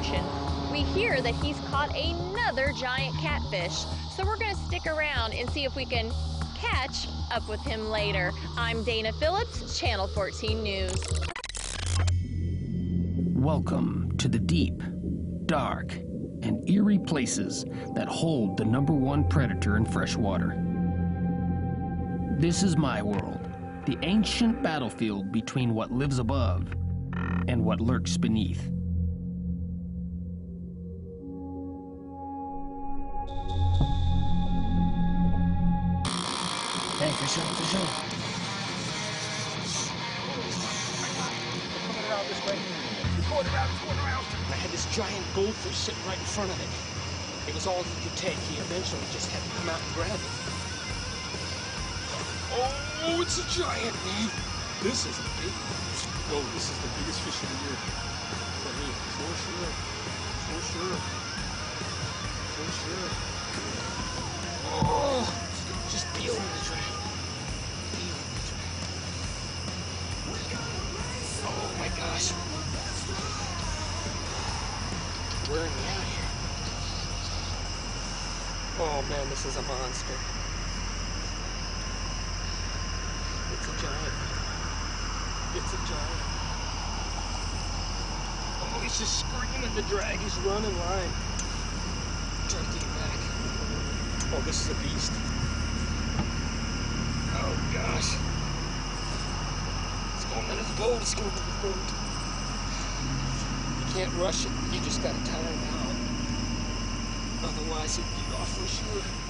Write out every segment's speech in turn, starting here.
Brochin. We hear that he's caught another giant catfish, so we're going to stick around and see if we can catch up with him later. I'm Dana Phillips, Channel 14 News. Welcome to the deep, dark, and eerie places that hold the number one predator in freshwater. This is my world, the ancient battlefield between what lives above and what lurks beneath. Around, going around. I had this giant goldfish sitting right in front of it. It was all he could take. He eventually just had to come out and grab it. Oh, it's a giant, man. This is a big one. Oh, this is the biggest fish of the year. For me, for sure. For sure. For sure. Oh, just peel on the drag. Peel on the drag. Oh my gosh. Wearing me out here. Oh man, this is a monster. It's a giant. It's a giant. Oh, he's just screaming to drag. He's running line. Try to get back. Oh, this is a beast. Oh gosh. It's going into the boat. You can't rush it. You just gotta tire him out. Otherwise, get off for sure.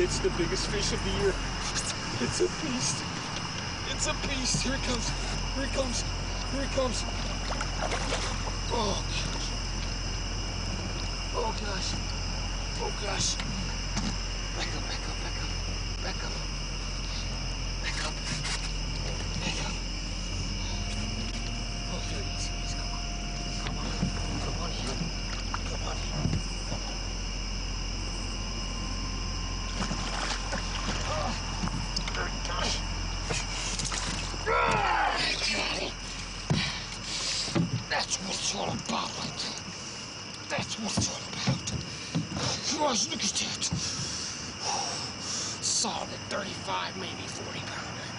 It's the biggest fish of the year. It's a beast. It's a beast. Here it comes. Here it comes. Here it comes. Oh gosh. Oh gosh. Oh gosh. Back up, back up, back up. Back up. Back up. Back up. Oh, here he is. Here he is. Come on. Come on. Come on in. Come on in. Oh, my gosh. gosh, look at that. Solid 35, maybe 40 pounder.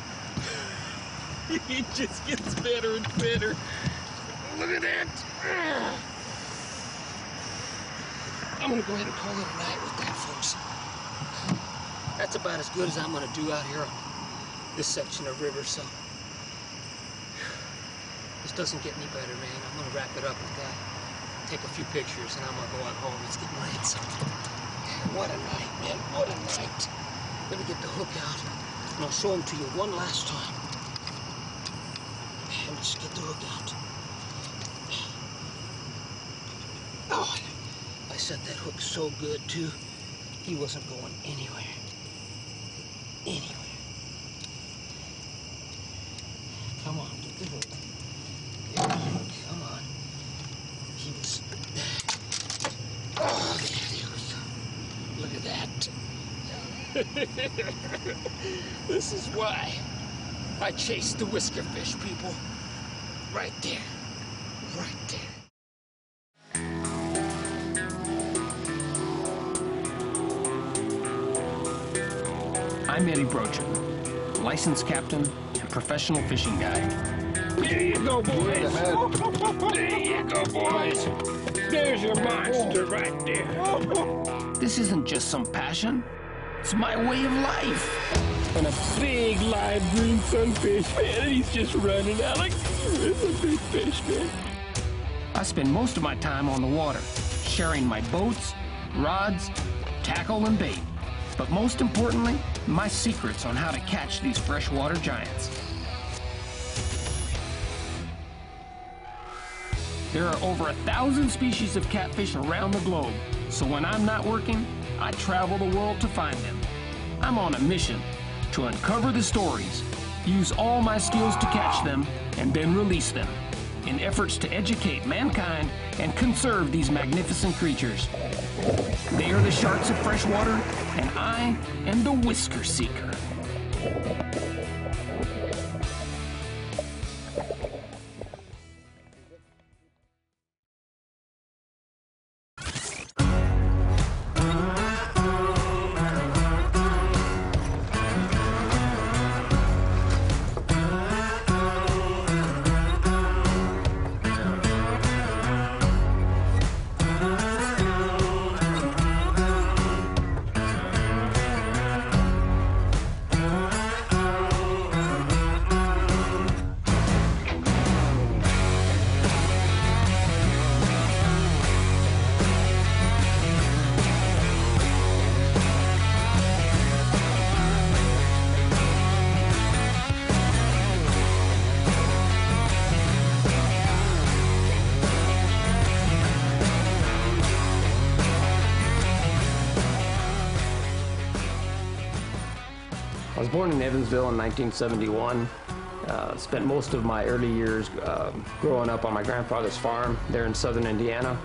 It just gets better and better. Look at that. I'm gonna go ahead and call it a night with that, folks. That's about as good as I'm gonna do out here on this section of river, so. This doesn't get any better, man. I'm gonna wrap it up with that. Take a few pictures and I'm gonna go on home. It's getting late, so. What a night, man. What a night. Let me get the hook out and I'll show them to you one last time. Let me just get the hook out. Oh, I set that hook so good, too. He wasn't going anywhere. Anywhere. Come on, get the hook. Get the hook. Come on. He was. Oh, there he goes. Look at that. this is why I chase the whisker fish, people. Right there. Right there. I'm Eddie Brochin, licensed captain and professional fishing guide. There you go, boys. There you go, boys. There's your monster right there. This isn't just some passion, it's my way of life. And a big live green sunfish, man. And he's just running out like it's a big fish, man. I spend most of my time on the water, sharing my boats, rods, tackle, and bait. But most importantly, my secrets on how to catch these freshwater giants. There are over a thousand species of catfish around the globe, so when I'm not working, I travel the world to find them. I'm on a mission to uncover the stories, use all my skills to catch them, and then release them in efforts to educate mankind and conserve these magnificent creatures. They are the sharks of freshwater, and I am the whisker seeker. Born in Evansville in 1971. Uh, spent most of my early years uh, growing up on my grandfather's farm there in southern Indiana.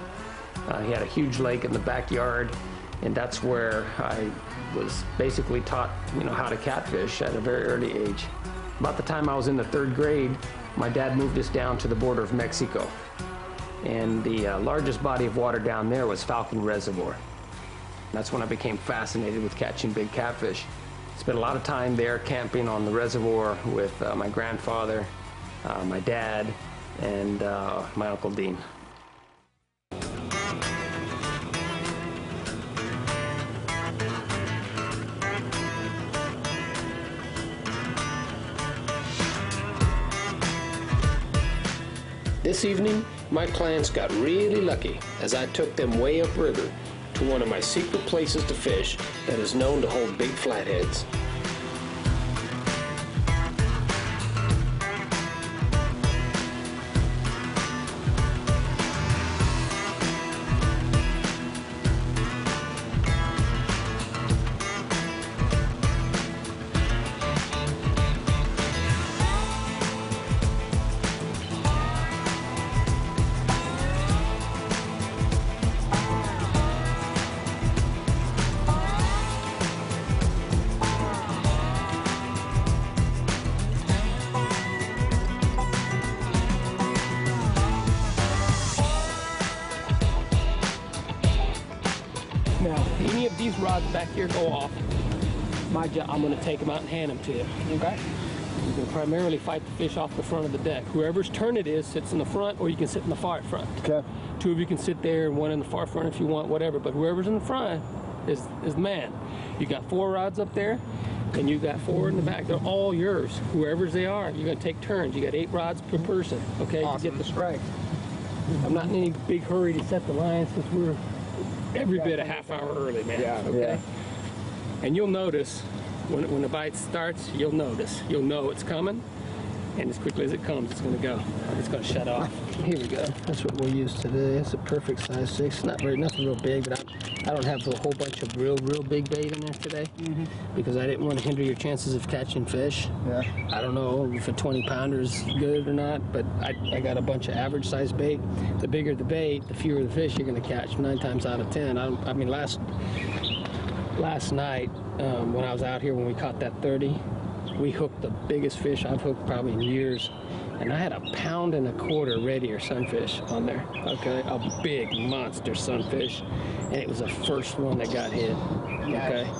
Uh, he had a huge lake in the backyard, and that's where I was basically taught, you know, how to catfish at a very early age. About the time I was in the third grade, my dad moved us down to the border of Mexico, and the uh, largest body of water down there was Falcon Reservoir. That's when I became fascinated with catching big catfish. Spent a lot of time there camping on the reservoir with uh, my grandfather, uh, my dad, and uh, my Uncle Dean. This evening, my clients got really lucky as I took them way upriver to one of my secret places to fish that is known to hold big flatheads. These rods back here go off, my job, I'm going to take them out and hand them to you. Okay? You can primarily fight the fish off the front of the deck. Whoever's turn it is sits in the front, or you can sit in the far front. Okay. Two of you can sit there, and one in the far front if you want, whatever. But whoever's in the front is is the man. You got four rods up there, and you got four in the back. They're all yours. Whoever's they are, you're gonna take turns. You got eight rods per person. Okay, to get the strike. I'm not in any big hurry to set the line since we're every bit a half hour early, man. Yeah, Okay. yeah. And you'll notice when when the bite starts, you'll notice. You'll know it's coming. And as quickly as it comes, it's going to go. It's going to shut off. Here we go. That's what we'll use today. It's a perfect size six. Not very, nothing real big, but I, I don't have a whole bunch of real, real big bait in there today because I didn't want to hinder your chances of catching fish. Yeah. I don't know if a 20 pounder is good or not, but I, I got a bunch of average size bait. The bigger the bait, the fewer the fish you're going to catch. Nine times out of ten. I, I mean, last last night um, when I was out here when we caught that 30, we hooked the biggest fish I've hooked probably in years. And I had a pound and a quarter red ear sunfish on there. Okay, a big monster sunfish, and it was the first one that got hit. Okay,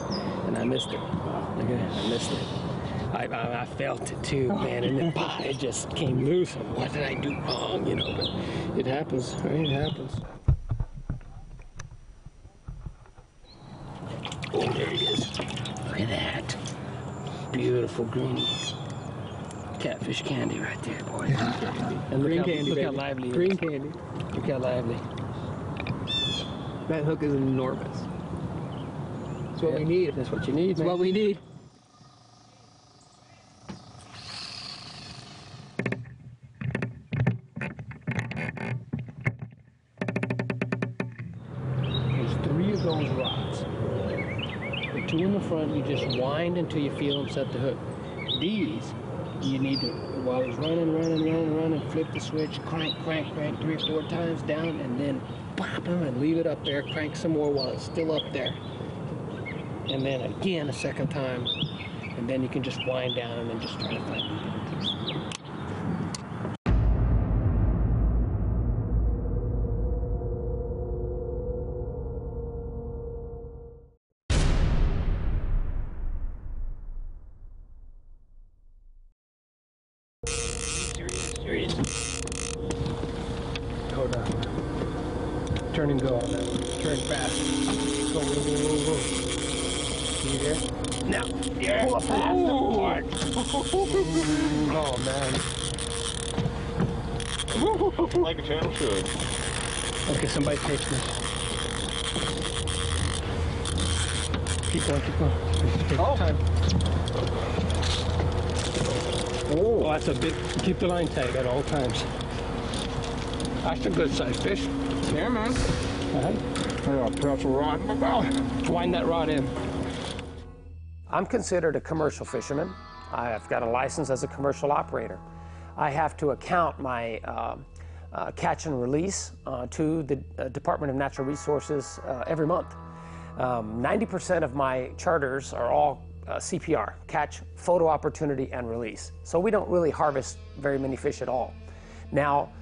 and I missed it. Okay, I missed it. I, I, I felt it too, oh. man, and it, bah, it just came loose. What did I do wrong? You know, but it happens. Right? It happens. Oh, there he is. Look at that. Beautiful greeny. Catfish candy right there, boy. And look Green how, candy, look how lively. Green is. candy. Look how lively. That hook is enormous. It's what we need. That's what you need, It's man. what we need. There's three of those rods. Two in the front, you just wind until you feel them set the hook. These, you need to, while it's running, running, running, running, flip the switch, crank, crank, crank three or four times down, and then pop them and leave it up there, crank some more while it's still up there. And then again a second time, and then you can just wind down and then just try to find. There Hold on. Turn and go on that. Turn fast. Go, go, go, go, go. See there? Now, yeah. Pull up fast. Oh, man. like a channel should. Okay, somebody takes this. Keep going, keep going. Take Oh. time. Oh, that's a bit. Keep the line tight at all times. That's a good sized fish. Yeah, man. Uh-huh. I got a pretzel rod in my mouth. Wind that rod in. I'm considered a commercial fisherman. I've got a license as a commercial operator. I have to account my uh, uh, catch and release uh, to the uh, Department of Natural Resources uh, every month. Um, 90% of my charters are all uh, CPR, catch, photo opportunity, and release. So we don't really harvest very many fish at all. Now, n-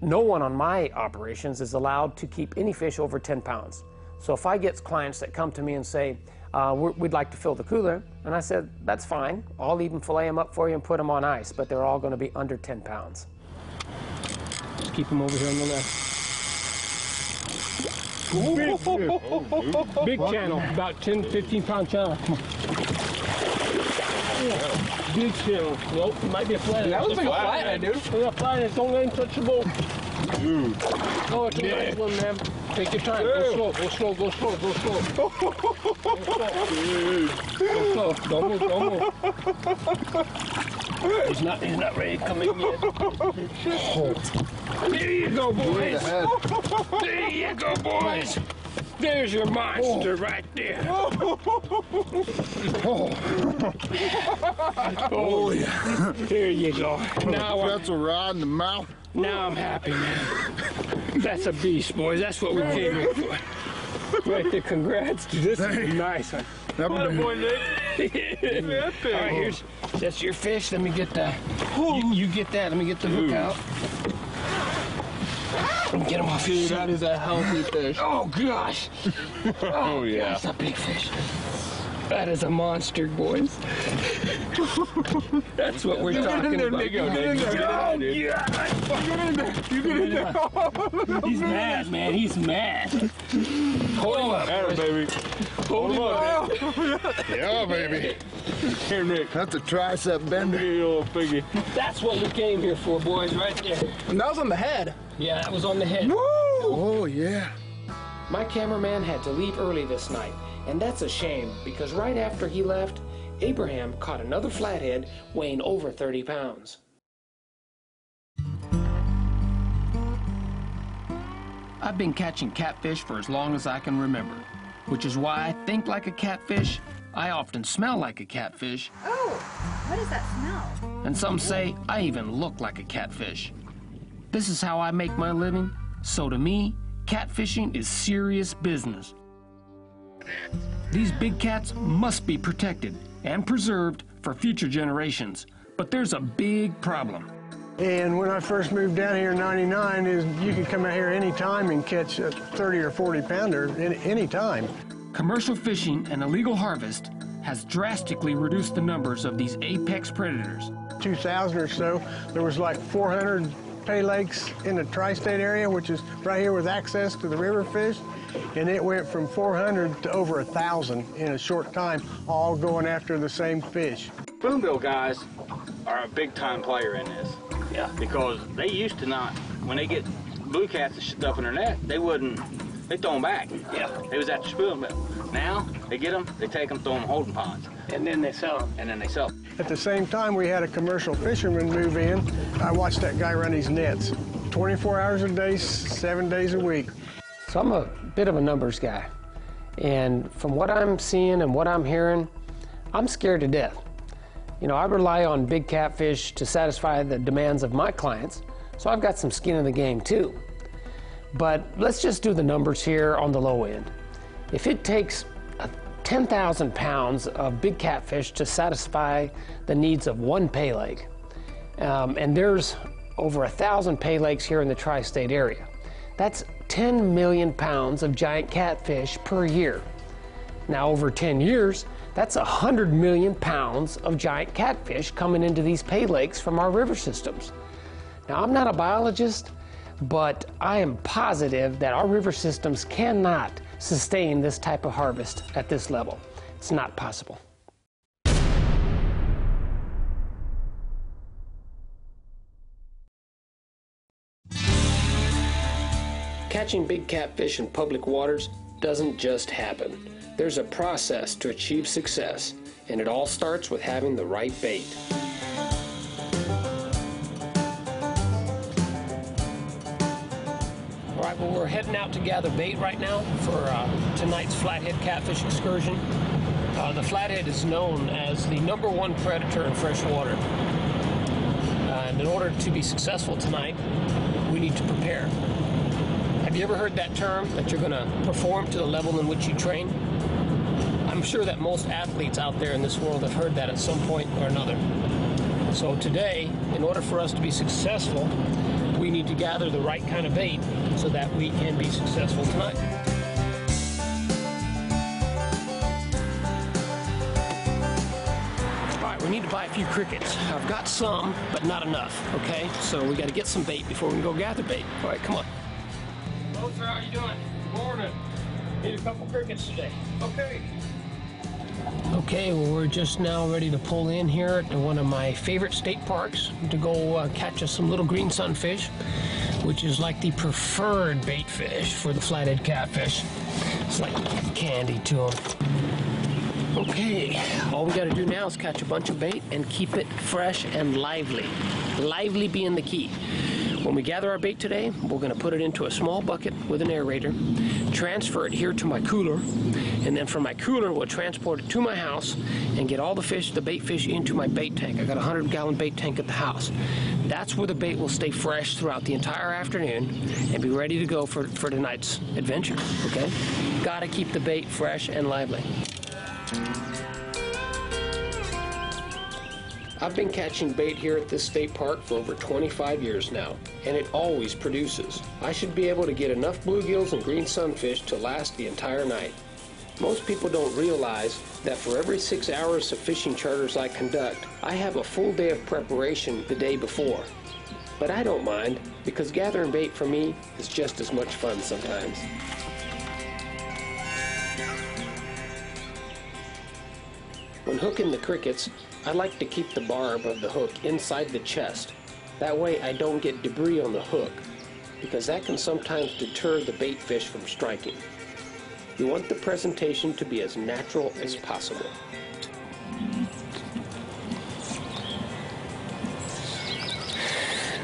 no one on my operations is allowed to keep any fish over 10 pounds. So if I get clients that come to me and say, uh, we're- we'd like to fill the cooler, and I said, that's fine. I'll even fillet them up for you and put them on ice, but they're all going to be under 10 pounds. Just keep them over here on the left. Big channel, about 10, 15 pound channel. Big channel. Nope, it might be a flathead. That looks like a flathead, dude. It's a flathead. Don't let him touch the boat. Oh, it's a nice one, man. Take your time. Go slow. Go slow. Go slow. Go slow. Go slow. Don't move. Don't move. He's not. He's not ready to come in yet. There you go, boys. There you go, boys. There's your monster oh. right there. Oh, oh yeah. There you go. Now, I'm, That's a rod in the mouth. now I'm happy, man. That's a beast, boys. That's what we came here for. Right there, congrats. Dude, this is a nice one. That What a boy, Nick. All right, here's that's your fish. Let me get the. You, you get that. Let me get the hook out. Get him off Dude, that is a healthy fish. Oh gosh. Oh, yeah. That's a big fish. That is a monster, boys. That's what we're Get talking there, about. Nick. Get in there. Oh, Get in there. You get in there. He's mad, man. He's mad. Hold him up. Got it, baby. Hold him up. Yeah, baby. Here, Nick. That's a tricep bender. Here, you little piggy. That's what we came here for, boys, right there. And that was on the head. Yeah, that was on the head. Oh, yeah. My cameraman had to leave early this night, and that's a shame because right after he left, Abraham caught another flathead weighing over 30 pounds. I've been catching catfish for as long as I can remember, which is why I think like a catfish, I often smell like a catfish, Oh, what is that smell? and some say I even look like a catfish. This is how I make my living, so to me, catfishing is serious business. These big cats must be protected and preserved for future generations. But there's a big problem. And when I first moved down here in 99, is you could come out here anytime and catch a 30 or 40 pounder any, anytime. Commercial fishing and illegal harvest has drastically reduced the numbers of these apex predators. 2000 or so, there was like 400 pay lakes in the tri-state area, which is right here with access to the river fish. And it went from 400 to over a 1,000 in a short time, all going after the same fish. Spoonbill guys are a big time player in this. Yeah. Because they used to not, when they get blue cats and stuff in their net, they wouldn't, they throw them back. Yeah. They was at the spoonbill. Now, they get them, they take them, throw them holding ponds, And then they sell them. and then they sell 'em. At the same time, we had a commercial fisherman move in. I watched that guy run his nets 24 hours a day, seven days a week. So I'm a bit of a numbers guy. And from what I'm seeing and what I'm hearing, I'm scared to death. You know, I rely on big catfish to satisfy the demands of my clients, so I've got some skin in the game too. But let's just do the numbers here on the low end. If it takes uh, 10,000 pounds of big catfish to satisfy the needs of one pay lake, um, and there's over a thousand pay lakes here in the tri state area, that's 10 million pounds of giant catfish per year. Now, over 10 years, that's 100 million pounds of giant catfish coming into these pay lakes from our river systems. Now, I'm not a biologist, but I am positive that our river systems cannot sustain this type of harvest at this level. It's not possible. Catching big catfish in public waters doesn't just happen. There's a process to achieve success, and it all starts with having the right bait. Well, we're heading out to gather bait right now for uh, tonight's flathead catfish excursion. Uh, the flathead is known as the number one predator in fresh water. Uh, and in order to be successful tonight, we need to prepare. Have you ever heard that term, that you're going to perform to the level in which you train? I'm sure that most athletes out there in this world have heard that at some point or another. So today, in order for us to be successful, we need to gather the right kind of bait so that we can be successful tonight. All right, we need to buy a few crickets. I've got some, but not enough, okay? So we got to get some bait before we can go gather bait. All right, come on. Hello, sir. How you doing? Good Morning. Need a couple crickets today. Okay. Okay, well, we're just now ready to pull in here at one of my favorite state parks to go uh, catch us some little green sunfish, which is like the preferred bait fish for the flathead catfish. It's like candy to them. Okay, all we got to do now is catch a bunch of bait and keep it fresh and lively. Lively being the key. When we gather our bait today, we're going to put it into a small bucket with an aerator, transfer it here to my cooler, and then from my cooler, we'll transport it to my house and get all the fish, the bait fish, into my bait tank. I got a 100 gallon bait tank at the house. That's where the bait will stay fresh throughout the entire afternoon and be ready to go for, for tonight's adventure, okay? Gotta keep the bait fresh and lively. I've been catching bait here at this state park for over 25 years now, and it always produces. I should be able to get enough bluegills and green sunfish to last the entire night. Most people don't realize that for every six hours of fishing charters I conduct, I have a full day of preparation the day before. But I don't mind, because gathering bait for me is just as much fun sometimes. When hooking the crickets, I like to keep the barb of the hook inside the chest. That way I don't get debris on the hook, because that can sometimes deter the bait fish from striking. You want the presentation to be as natural as possible.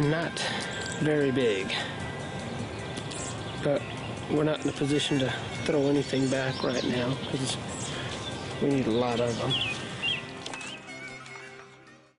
Not very big, but we're not in a position to throw anything back right now because we need a lot of them.